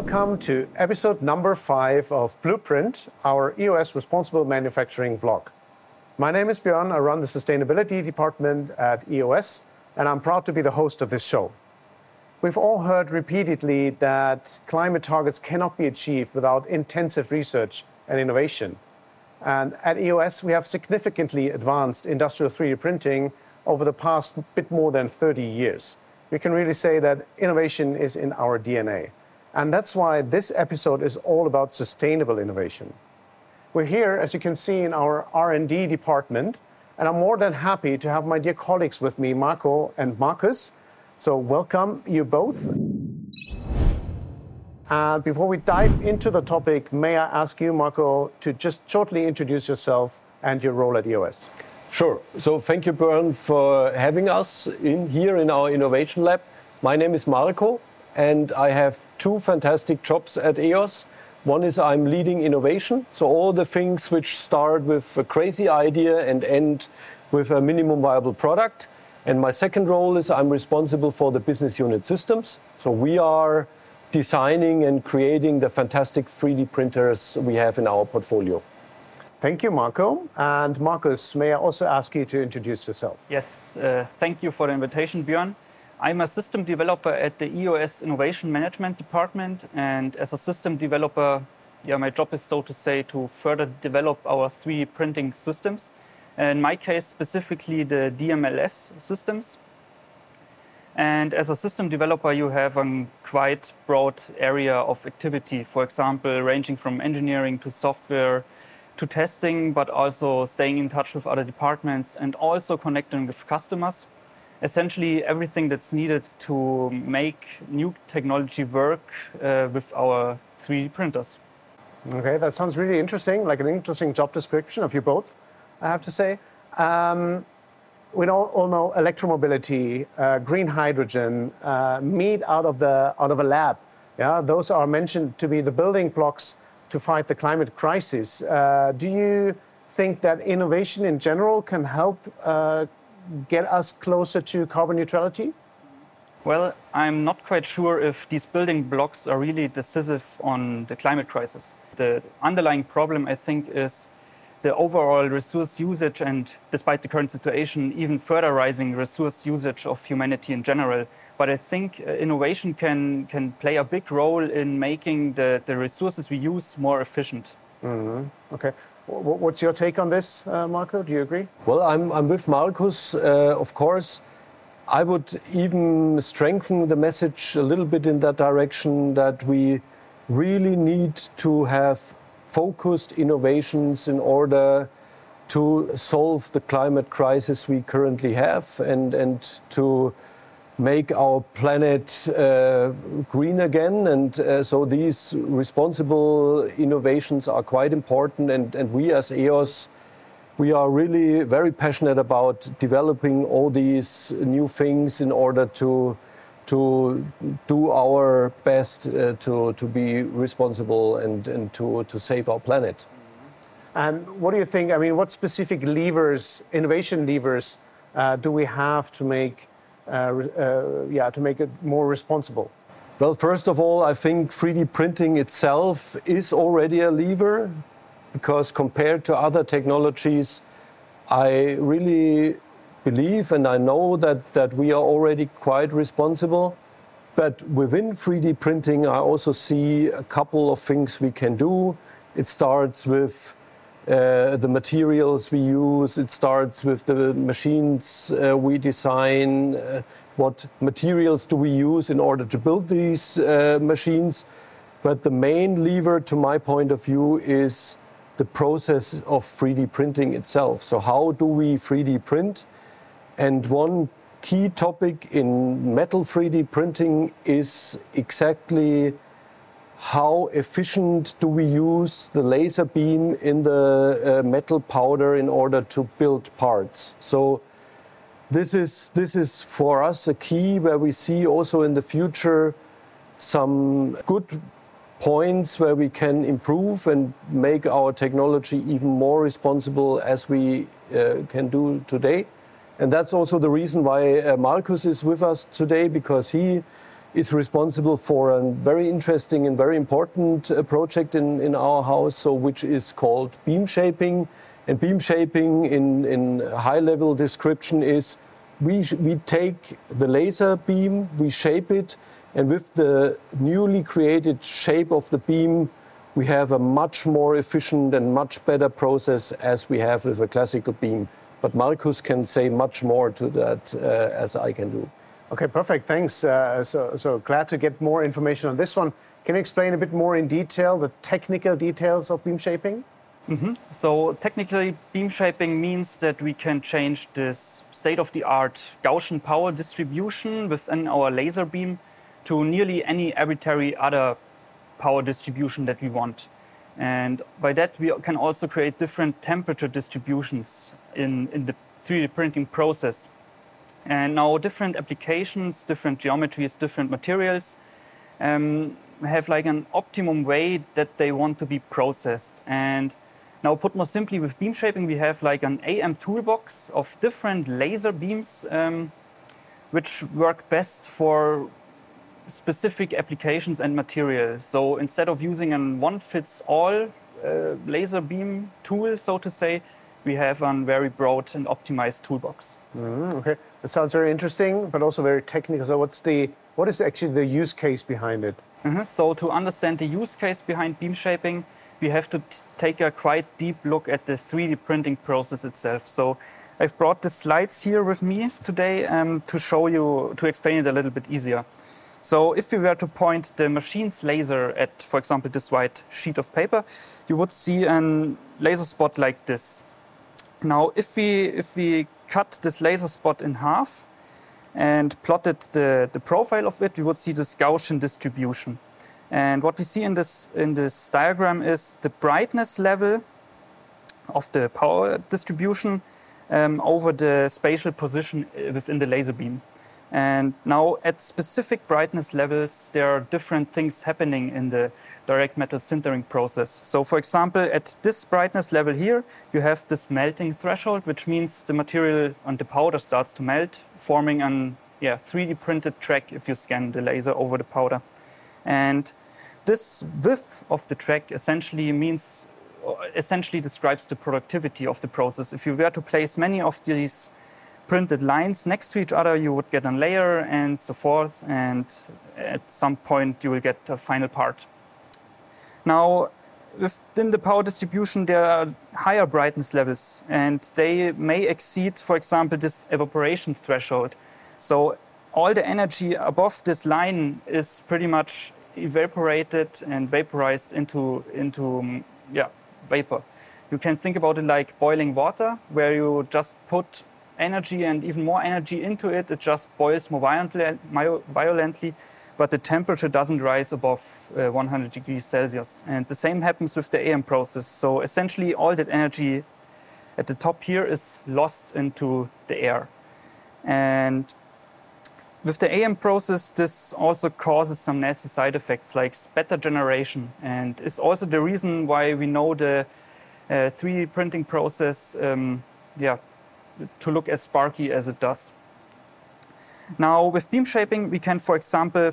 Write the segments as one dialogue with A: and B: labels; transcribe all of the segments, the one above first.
A: welcome to episode number five of Blueprint, our EOS Responsible Manufacturing vlog. My name is Björn. I run the sustainability department at EOS, and I'm proud to be the host of this show. We've all heard repeatedly that climate targets cannot be achieved without intensive research and innovation. And at EOS, we have significantly advanced industrial 3D printing over the past bit more than 30 years. We can really say that innovation is in our DNA. And that's why this episode is all about sustainable innovation. We're here, as you can see, in our R&D department, and I'm more than happy to have my dear colleagues with me, Marco and Markus. So welcome you both. And before we dive into the topic, may I ask you, Marco, to just shortly introduce yourself and your role at EOS?
B: Sure. So thank you, Björn, for having us in here in our innovation lab. My name is Marco and I have two fantastic jobs at EOS. One is I'm leading innovation, so all the things which start with a crazy idea and end with a minimum viable product. And my second role is I'm responsible for the business unit systems. So we are designing and creating the fantastic 3D printers we have in our portfolio.
A: Thank you, Marco. And Markus, may I also ask you to introduce yourself?
C: Yes, uh, thank you for the invitation, Björn. I'm a system developer at the EOS Innovation Management Department, and as a system developer, yeah, my job is so to say to further develop our 3D printing systems. In my case, specifically the DMLS systems. And as a system developer, you have a quite broad area of activity. For example, ranging from engineering to software to testing, but also staying in touch with other departments and also connecting with customers essentially everything that's needed to make new technology work uh, with our 3D printers.
A: Okay, that sounds really interesting, like an interesting job description of you both, I have to say. Um, we all, all, know electromobility, uh, green hydrogen, uh, meat out of, the, out of a lab. Yeah, those are mentioned to be the building blocks to fight the climate crisis. Uh, do you think that innovation in general can help uh, get us closer to carbon neutrality?
C: Well, I'm not quite sure if these building blocks are really decisive on the climate crisis. The underlying problem, I think, is the overall resource usage and, despite the current situation, even further rising resource usage of humanity in general. But I think uh, innovation can, can play a big role in making the, the resources we use more efficient.
A: Mm-hmm. Okay. What's your take on this, uh, Marco? Do you agree?
B: Well, I'm, I'm with Markus. Uh, of course, I would even strengthen the message a little bit in that direction that we really need to have focused innovations in order to solve the climate crisis we currently have and, and to make our planet uh, green again. And uh, so these responsible innovations are quite important. And, and we as EOS, we are really very passionate about developing all these new things in order to to do our best uh, to, to be responsible and, and to, to save our planet.
A: And what do you think? I mean, what specific levers, innovation levers, uh, do we have to make Uh, uh, yeah, to make it more responsible?
B: Well, first of all, I think 3D printing itself is already a lever because compared to other technologies, I really believe and I know that, that we are already quite responsible. But within 3D printing, I also see a couple of things we can do. It starts with uh, the materials we use. It starts with the machines uh, we design. Uh, what materials do we use in order to build these uh, machines? But the main lever, to my point of view, is the process of 3D printing itself. So, how do we 3D print? And one key topic in metal 3D printing is exactly how efficient do we use the laser beam in the uh, metal powder in order to build parts. So this is, this is for us a key where we see also in the future some good points where we can improve and make our technology even more responsible as we uh, can do today. And that's also the reason why uh, Markus is with us today because he is responsible for a very interesting and very important uh, project in, in our house, so which is called beam shaping. And beam shaping in, in high level description is we, we take the laser beam, we shape it, and with the newly created shape of the beam, we have a much more efficient and much better process as we have with a classical beam. But Markus can say much more to that uh, as I can do.
A: Okay, perfect. Thanks. Uh, so, so glad to get more information on this one. Can you explain a bit more in detail the technical details of beam shaping?
C: Mm-hmm. So technically, beam shaping means that we can change this state-of-the-art Gaussian power distribution within our laser beam to nearly any arbitrary other power distribution that we want. And by that, we can also create different temperature distributions in, in the 3D printing process. And now different applications, different geometries, different materials um, have like an optimum way that they want to be processed. And now put more simply with beam shaping, we have like an AM toolbox of different laser beams um, which work best for specific applications and material. So instead of using a one-fits-all uh, laser beam tool, so to say, we have a very broad and optimized toolbox.
A: Mm, okay, that sounds very interesting, but also very technical. So what's the what is actually the use case behind it?
C: Mm-hmm. So to understand the use case behind beam shaping, we have to take a quite deep look at the 3D printing process itself. So I've brought the slides here with me today um, to show you, to explain it a little bit easier. So if we were to point the machine's laser at, for example, this white sheet of paper, you would see a laser spot like this. Now, if we, if we cut this laser spot in half and plotted the, the profile of it, we would see this Gaussian distribution. And what we see in this, in this diagram is the brightness level of the power distribution um, over the spatial position uh, within the laser beam. And now at specific brightness levels, there are different things happening in the direct metal sintering process. So for example, at this brightness level here, you have this melting threshold, which means the material on the powder starts to melt, forming an yeah, 3D printed track if you scan the laser over the powder. And this width of the track essentially means, uh, essentially describes the productivity of the process. If you were to place many of these printed lines next to each other, you would get a layer and so forth, and at some point you will get a final part. Now, within the power distribution, there are higher brightness levels, and they may exceed, for example, this evaporation threshold. So all the energy above this line is pretty much evaporated and vaporized into, into um, yeah, vapor. You can think about it like boiling water, where you just put energy and even more energy into it. It just boils more violently, violently but the temperature doesn't rise above uh, 100 degrees Celsius. And the same happens with the AM process. So essentially, all that energy at the top here is lost into the air. And with the AM process, this also causes some nasty side effects like spatter generation, and is also the reason why we know the uh, 3D printing process, um, yeah, to look as sparky as it does. Now, with beam shaping, we can, for example,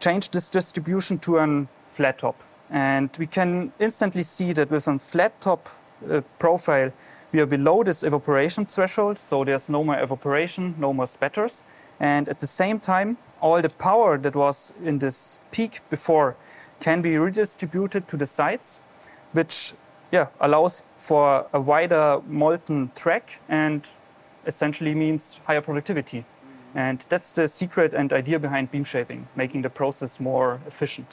C: change this distribution to a flat top. And we can instantly see that with a flat top uh, profile, we are below this evaporation threshold, so there's no more evaporation, no more spatters. And at the same time, all the power that was in this peak before can be redistributed to the sides, which yeah, allows for a wider molten track and essentially means higher productivity. And that's the secret and idea behind beam shaping, making the process more efficient.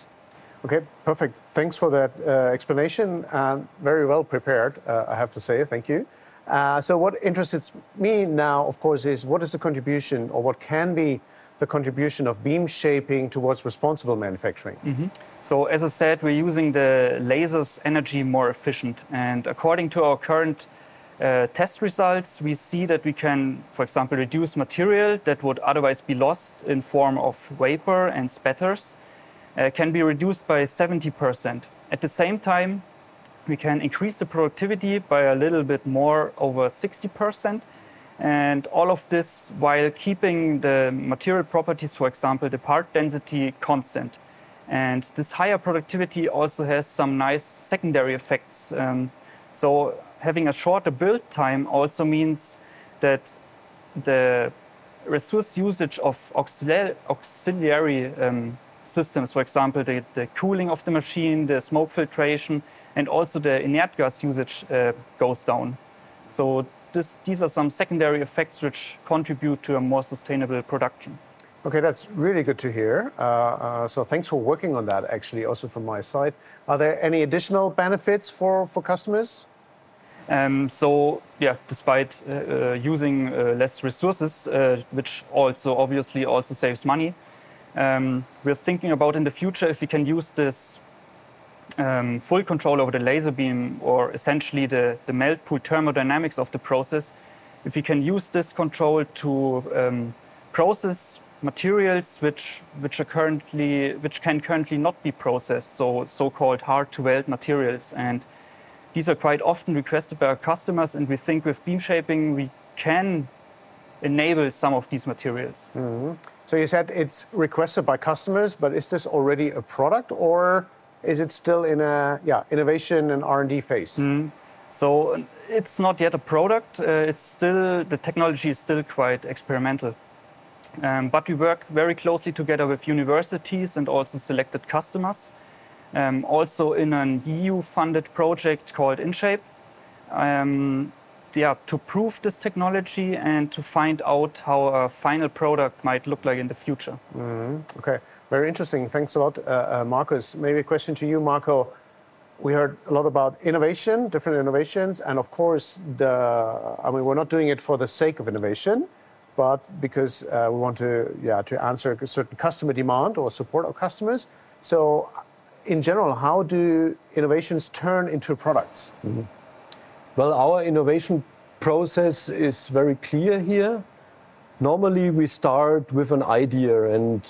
A: Okay, perfect. Thanks for that uh, explanation and very well prepared, uh, I have to say. Thank you. Uh, so, what interests me now, of course, is what is the contribution or what can be the contribution of beam shaping towards responsible manufacturing?
C: So as I said, we're using the lasers energy more efficient. And according to our current uh, test results, we see that we can, for example, reduce material that would otherwise be lost in form of vapor and spatters, uh, can be reduced by 70%. At the same time, we can increase the productivity by a little bit more, over 60%. And all of this while keeping the material properties, for example, the part density constant. And this higher productivity also has some nice secondary effects. Um, so having a shorter build time also means that the resource usage of auxiliary, auxiliary um, systems, for example, the, the, cooling of the machine, the smoke filtration, and also the inert gas usage uh, goes down. So this, these are some secondary effects which contribute to a more sustainable production.
A: Okay, that's really good to hear. Uh, uh, so thanks for working on that, actually, also from my side. Are there any additional benefits for, for customers?
C: Um, so yeah, despite uh, uh using uh, less resources, uh, which also obviously also saves money, um, we're thinking about in the future if we can use this um, full control over the laser beam or essentially the, the melt pool thermodynamics of the process, if we can use this control to um, process materials which, which, are currently, which can currently not be processed, so so-called hard-to-weld materials. And these are quite often requested by our customers, and we think with beam shaping we can enable some of these materials.
A: Mm-hmm. So you said it's requested by customers, but is this already a product, or is it still in a yeah innovation and R&D phase? Mm.
C: So it's not yet a product. Uh, it's still the technology is still quite experimental. Um, but we work very closely together with universities and also selected customers. Um, also in an EU-funded project called InShape. Um, yeah, to prove this technology and to find out how a final product might look like in the future.
A: Mm-hmm. Okay. Very interesting. Thanks a lot, uh, uh, Markus. Maybe a question to you, Marco. We heard a lot about innovation, different innovations, and of course, I mean, we're not doing it for the sake of innovation, but because uh, we want to, yeah, to answer a certain customer demand or support our customers. So, in general, how do innovations turn into products? Mm-hmm.
B: Well, our innovation process is very clear here. Normally, we start with an idea and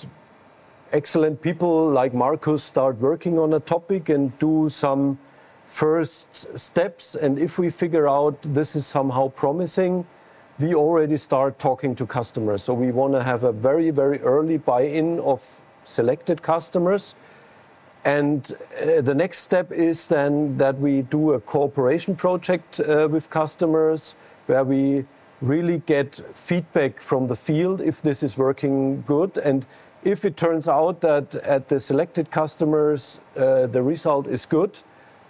B: excellent people like Markus start working on a topic and do some first steps. And if we figure out this is somehow promising, we already start talking to customers. So we want to have a very, very early buy in of selected customers. And uh, the next step is then that we do a cooperation project uh, with customers where we really get feedback from the field if this is working good. And if it turns out that at the selected customers uh, the result is good,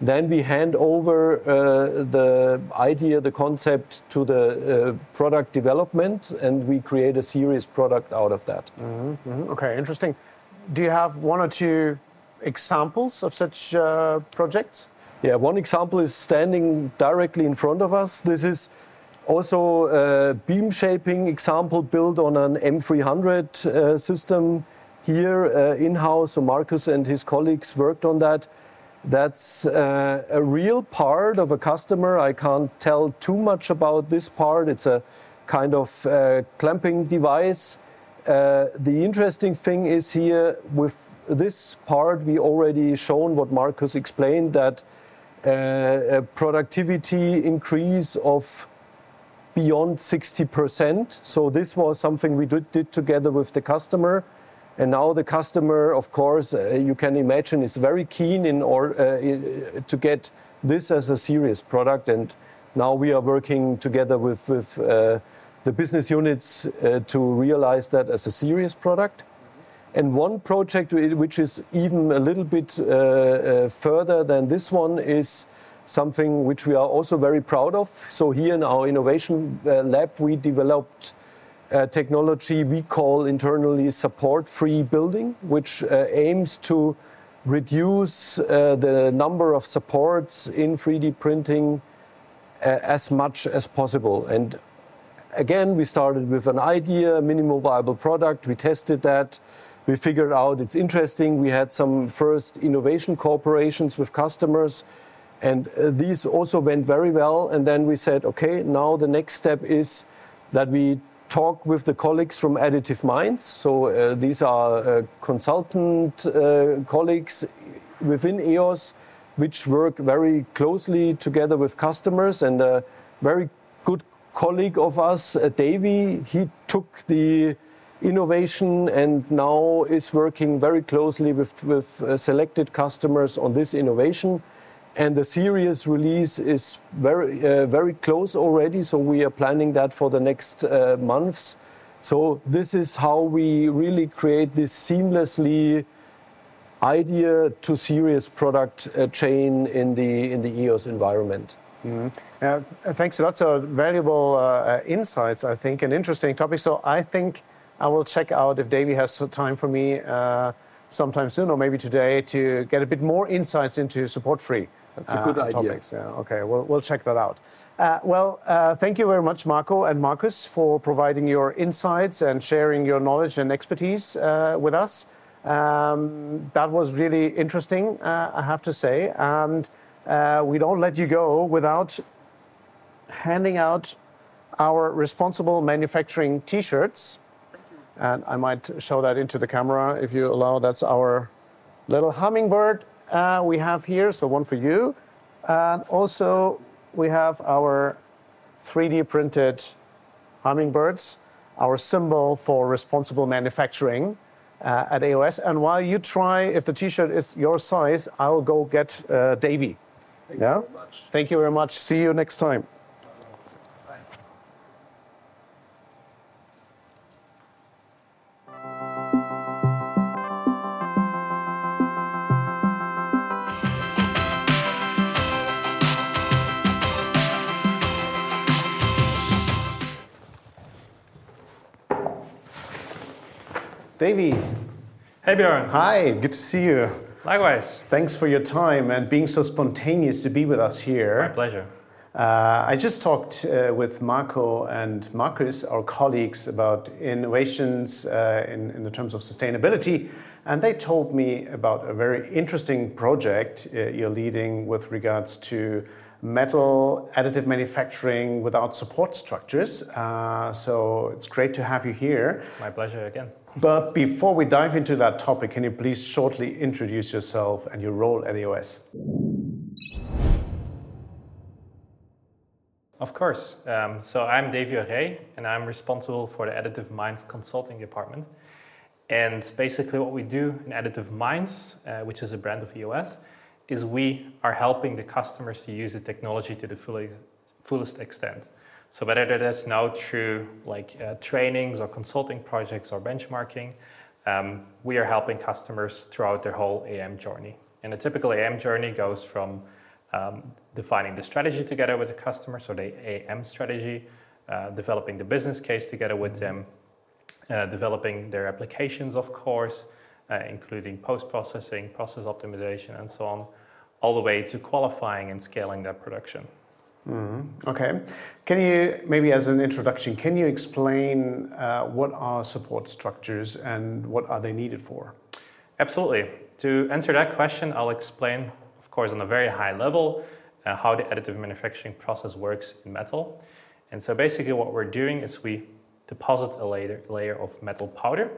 B: then we hand over uh, the idea, the concept to the uh, product development, and we create a serious product out of that.
A: Mm-hmm, mm-hmm. Okay, interesting. Do you have one or two examples of such uh, projects?
B: Yeah, one example is standing directly in front of us. This is also a beam shaping example built on an M300 uh, system here uh, in-house. So Markus and his colleagues worked on that. That's uh, a real part of a customer. I can't tell too much about this part. It's a kind of uh, clamping device. Uh, the interesting thing is here with this part, we already shown what Markus explained that uh, a productivity increase of beyond 60%. So this was something we did, together with the customer. And now the customer, of course, uh, you can imagine, is very keen in or uh, to get this as a serious product. And now we are working together with, with uh, the business units uh, to realize that as a serious product. And one project which is even a little bit uh, uh, further than this one is something which we are also very proud of. So here in our innovation uh, lab, we developed a technology we call internally support-free building, which uh, aims to reduce uh, the number of supports in 3D printing as much as possible. And again, we started with an idea, a minimum viable product. We tested that. We figured out it's interesting. We had some first innovation cooperations with customers, and uh, these also went very well. And then we said, okay, now the next step is that we talk with the colleagues from Additive Minds. So uh, these are uh, consultant colleagues within EOS, which work very closely together with customers. And a very good colleague of us, Davy, he took the innovation and now is working very closely with, selected customers on this innovation and the series release is very uh, very close already so we are planning that for the next uh, months. So this is how we really create this seamlessly idea to serious product uh, chain in the in the EOS environment.
A: Mm-hmm. uh, thanks. A lot so valuable uh, insights i think an interesting topic so i think i will check out if davy has time for me uh, sometime soon or maybe today to get a bit more insights into support free
B: that's a good uh, idea.
A: Topics. Yeah, okay, we'll, we'll check that out. Uh, well, uh, thank you very much, Marco and Markus, for providing your insights and sharing your knowledge and expertise uh, with us. Um, that was really interesting, uh, I have to say. And uh, we don't let you go without handing out our responsible manufacturing t shirts. And I might show that into the camera if you allow. That's our little hummingbird uh, we have here, so one for you. And also, we have our 3D printed hummingbirds, our symbol for responsible manufacturing uh, at EOS. And while you try, if the t-shirt is your size, I'll go get uh, Davy.
B: Thank yeah? you very much.
A: Thank you very much. See you next time. Davy.
D: Hey Björn.
A: Hi, good to see you.
D: Likewise.
A: Thanks for your time and being so spontaneous to be with us here.
D: My pleasure.
A: Uh, I just talked uh, with Marco and Markus, our colleagues, about innovations uh, in, in the terms of sustainability, and they told me about a very interesting project uh, you're leading with regards to metal additive manufacturing without support structures. Uh, so it's great to have you here.
D: My pleasure again.
A: But before we dive into that topic, can you please shortly introduce yourself and your role at EOS?
D: Of course. Um, so I'm Davy Ray, and I'm responsible for the Additive Minds Consulting Department. And basically, what we do in Additive Minds, uh, which is a brand of EOS, is we are helping the customers to use the technology to the fully, fullest extent. So whether that is now through like uh, trainings or consulting projects or benchmarking, um, we are helping customers throughout their whole AM journey. And a typical AM journey goes from um, defining the strategy together with the customer, so the AM strategy, uh, developing the business case together with them, uh, developing their applications, of course, uh, including post processing, process optimization, and so on, all the way to qualifying and scaling that production.
A: Mm-hmm. Okay. Can you, maybe as an introduction, can you explain uh, what are support structures and what are they needed for?
D: Absolutely. To answer that question, I'll explain, of course, on a very high level, uh, how the additive manufacturing process works in metal. And so basically, what we're doing is we deposit a layer, layer of metal powder,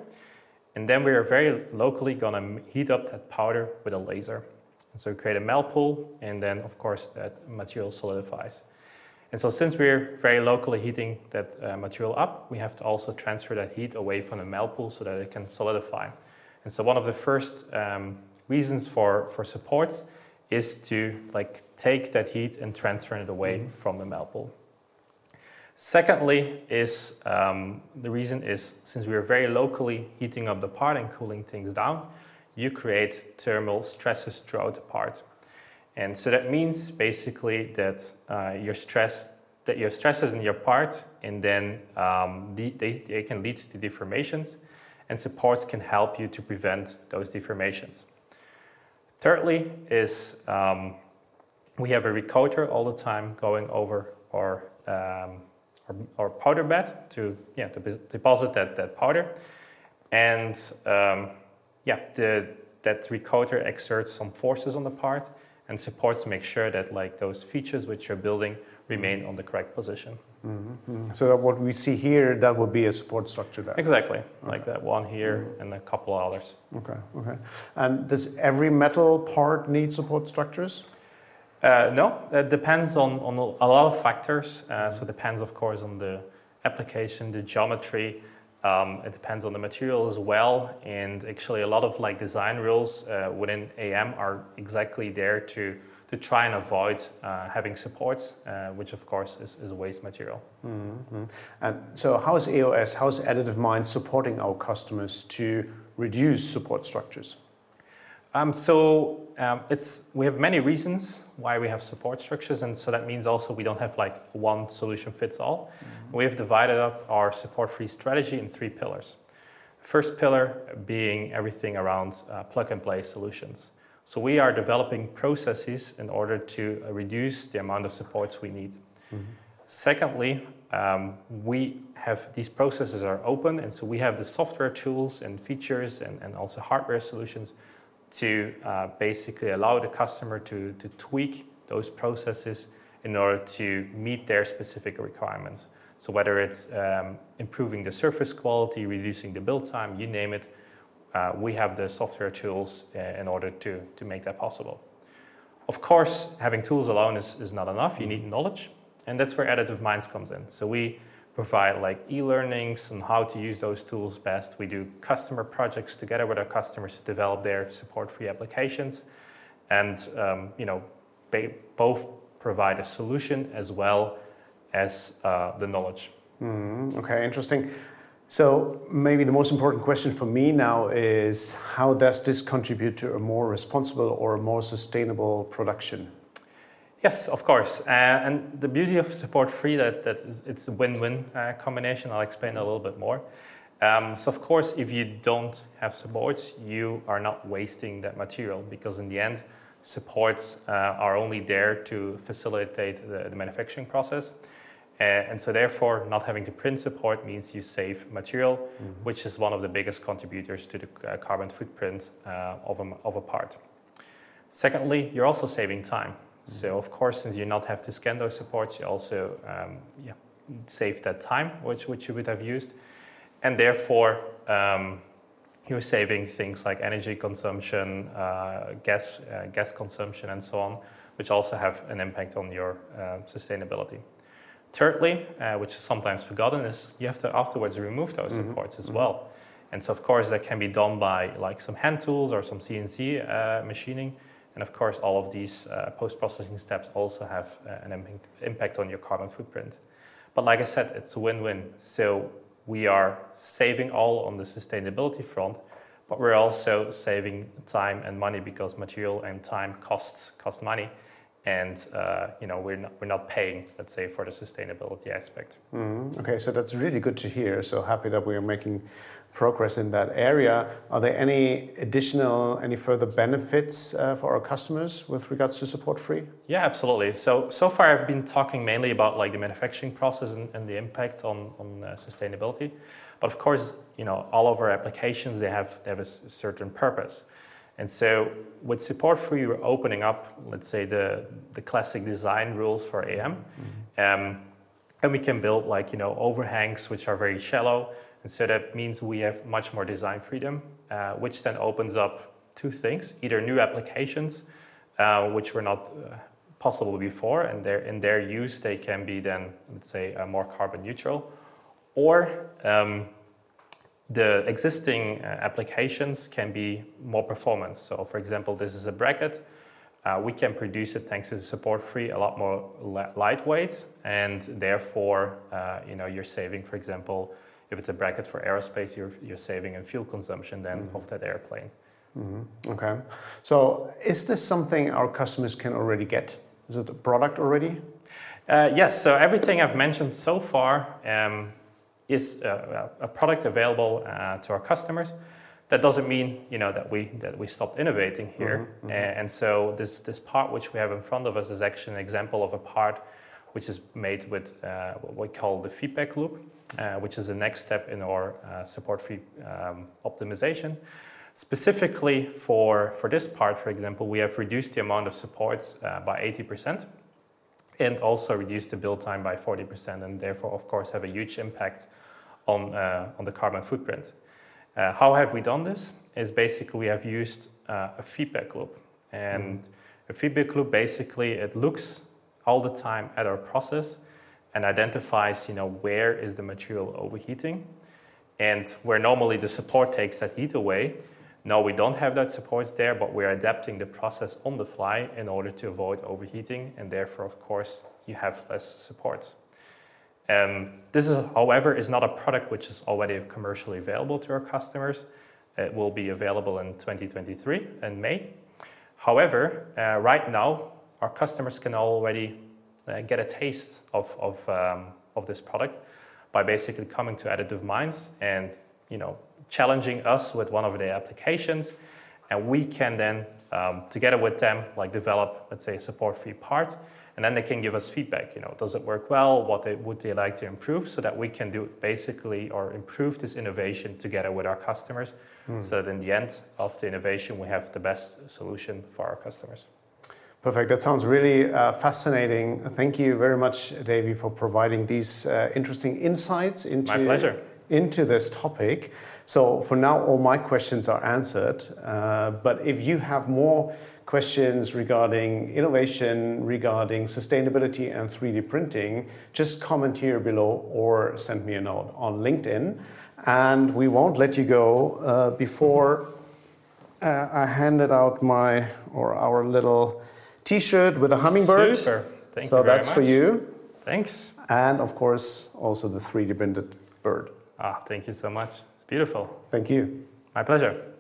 D: and then we are very locally going to heat up that powder with a laser. And so we create a melt pool, and then of course that material solidifies. And so since we're very locally heating that uh, material up, we have to also transfer that heat away from the melt pool so that it can solidify. And so one of the first um, reasons for, for supports is to like take that heat and transfer it away mm-hmm. from the melt pool. Secondly, is um, the reason is since we are very locally heating up the part and cooling things down, you create thermal stresses throughout the part. And so that means basically that uh, your stress, that you have stresses in your part, and then um, they, they can lead to deformations, and supports can help you to prevent those deformations. Thirdly, is um, we have a recoater all the time going over our, um, or, or powder bed to yeah to deposit that that powder, and um, yeah the that recoater exerts some forces on the part and supports make sure that like those features which you're building remain on the correct position.
A: Mm-hmm. So what we see here, that would be a support structure there.
D: Exactly, okay. like that one here mm-hmm. and a couple others.
A: Okay, okay. And does every metal part need support structures?
D: Uh, no, it depends on, on a lot of factors. Uh, so it depends, of course, on the application, the geometry. Um, it depends on the material as well. And actually, a lot of like design rules uh, within AM are exactly there to to try and avoid uh, having supports, uh, which of course is, is waste material.
A: Mm-hmm. And so, how is EOS, how is Additive Minds supporting our customers to reduce support structures?
D: Um, so um, it's we have many reasons why we have support structures, and so that means also we don't have like one solution fits all. Mm-hmm. We have divided up our support-free strategy in three pillars. First pillar being everything around uh, plug-and-play solutions. So we are developing processes in order to uh, reduce the amount of supports we need. Mm-hmm. Secondly, um, we have these processes are open, and so we have the software tools and features and, and also hardware solutions to uh, basically allow the customer to, to tweak those processes in order to meet their specific requirements. So whether it's um, improving the surface quality, reducing the build time, you name it, uh, we have the software tools uh, in order to, to make that possible. Of course, having tools alone is, is not enough. You need knowledge, and that's where Additive Minds comes in. So we provide like e-learnings on how to use those tools best. We do customer projects together with our customers to develop their support-free applications, and um, you know, ba- both provide a solution as well as uh, the knowledge.
A: Mm, okay, interesting. So maybe the most important question for me now is how does this contribute to a more responsible or a more sustainable production?
D: Yes, of course. Uh, and the beauty of support free that, that it's a win-win uh, combination. I'll explain a little bit more. Um, so of course, if you don't have supports, you are not wasting that material because in the end, supports uh, are only there to facilitate the, the manufacturing process. Uh, and so therefore, not having to print support means you save material, mm-hmm. which is one of the biggest contributors to the uh, carbon footprint uh, of, a, of a part. Secondly, you're also saving time. So of course, since you not have to scan those supports, you also um, yeah, save that time, which, which you would have used. And therefore, um, you're saving things like energy consumption, uh, gas, uh, gas consumption, and so on, which also have an impact on your uh, sustainability. Thirdly, uh, which is sometimes forgotten, is you have to afterwards remove those mm-hmm. supports as mm-hmm. well. And so, of course, that can be done by like some hand tools or some CNC uh, machining. And of course, all of these uh, post processing steps also have uh, an impact, impact on your carbon footprint. But like I said, it's a win win. So, we are saving all on the sustainability front, but we're also saving time and money because material and time costs cost money and uh, you know we're not, we're not paying let's say for the sustainability aspect
A: mm-hmm. okay so that's really good to hear so happy that we are making progress in that area are there any additional any further benefits uh, for our customers with regards to support free
D: yeah absolutely so so far i've been talking mainly about like the manufacturing process and, and the impact on on uh, sustainability but of course you know all of our applications they have they have a certain purpose and so with support free, we're opening up, let's say, the, the classic design rules for AM. Mm-hmm. Um, and we can build like, you know, overhangs, which are very shallow. And so that means we have much more design freedom, uh, which then opens up two things, either new applications, uh, which were not uh, possible before, and in their use, they can be then, let's say, uh, more carbon neutral, or um, the existing uh, applications can be more performance. So, for example, this is a bracket. Uh, we can produce it thanks to the support free a lot more lightweight, and therefore, uh, you know, you're saving, for example, if it's a bracket for aerospace, you're, you're saving in fuel consumption then mm-hmm. of that airplane.
A: Mm-hmm. Okay. So, is this something our customers can already get? Is it a product already?
D: Uh, yes. So, everything I've mentioned so far. Um, is a, a product available uh, to our customers. That doesn't mean you know that we that we stopped innovating here. Mm-hmm, mm-hmm. And so this this part which we have in front of us is actually an example of a part which is made with uh, what we call the feedback loop, uh, which is the next step in our uh, support-free um, optimization. Specifically for, for this part, for example, we have reduced the amount of supports uh, by 80% and also reduced the build time by 40% and therefore, of course, have a huge impact on, uh, on the carbon footprint. Uh, how have we done this? Is basically we have used uh, a feedback loop. And mm. a feedback loop basically it looks all the time at our process and identifies you know where is the material overheating. And where normally the support takes that heat away no we don't have that supports there but we're adapting the process on the fly in order to avoid overheating and therefore of course you have less supports um, this is however is not a product which is already commercially available to our customers. It will be available in 2023 in may. However uh, right now our customers can already uh, get a taste of, of, um, of this product by basically coming to Additive Minds and you know challenging us with one of their applications, and we can then um, together with them like develop let's say a support-free part, and then they can give us feedback. You know, does it work well? What they, would they like to improve so that we can do basically or improve this innovation together with our customers, mm. so that in the end of the innovation we have the best solution for our customers.
A: Perfect. That sounds really uh, fascinating. Thank you very much, Davy, for providing these uh, interesting insights into, into this topic. So, for now, all my questions are answered. Uh, but if you have more questions regarding innovation, regarding sustainability and 3D printing, just comment here below or send me a note on LinkedIn. And we won't let you go uh, before uh, I handed out my or our little T-shirt with a hummingbird.
D: Super. Thank
A: so
D: you
A: that's
D: much.
A: for you.
D: Thanks.
A: And of course, also the 3D printed bird.
D: Ah, thank you so much. It's beautiful.
A: Thank you.
D: My pleasure.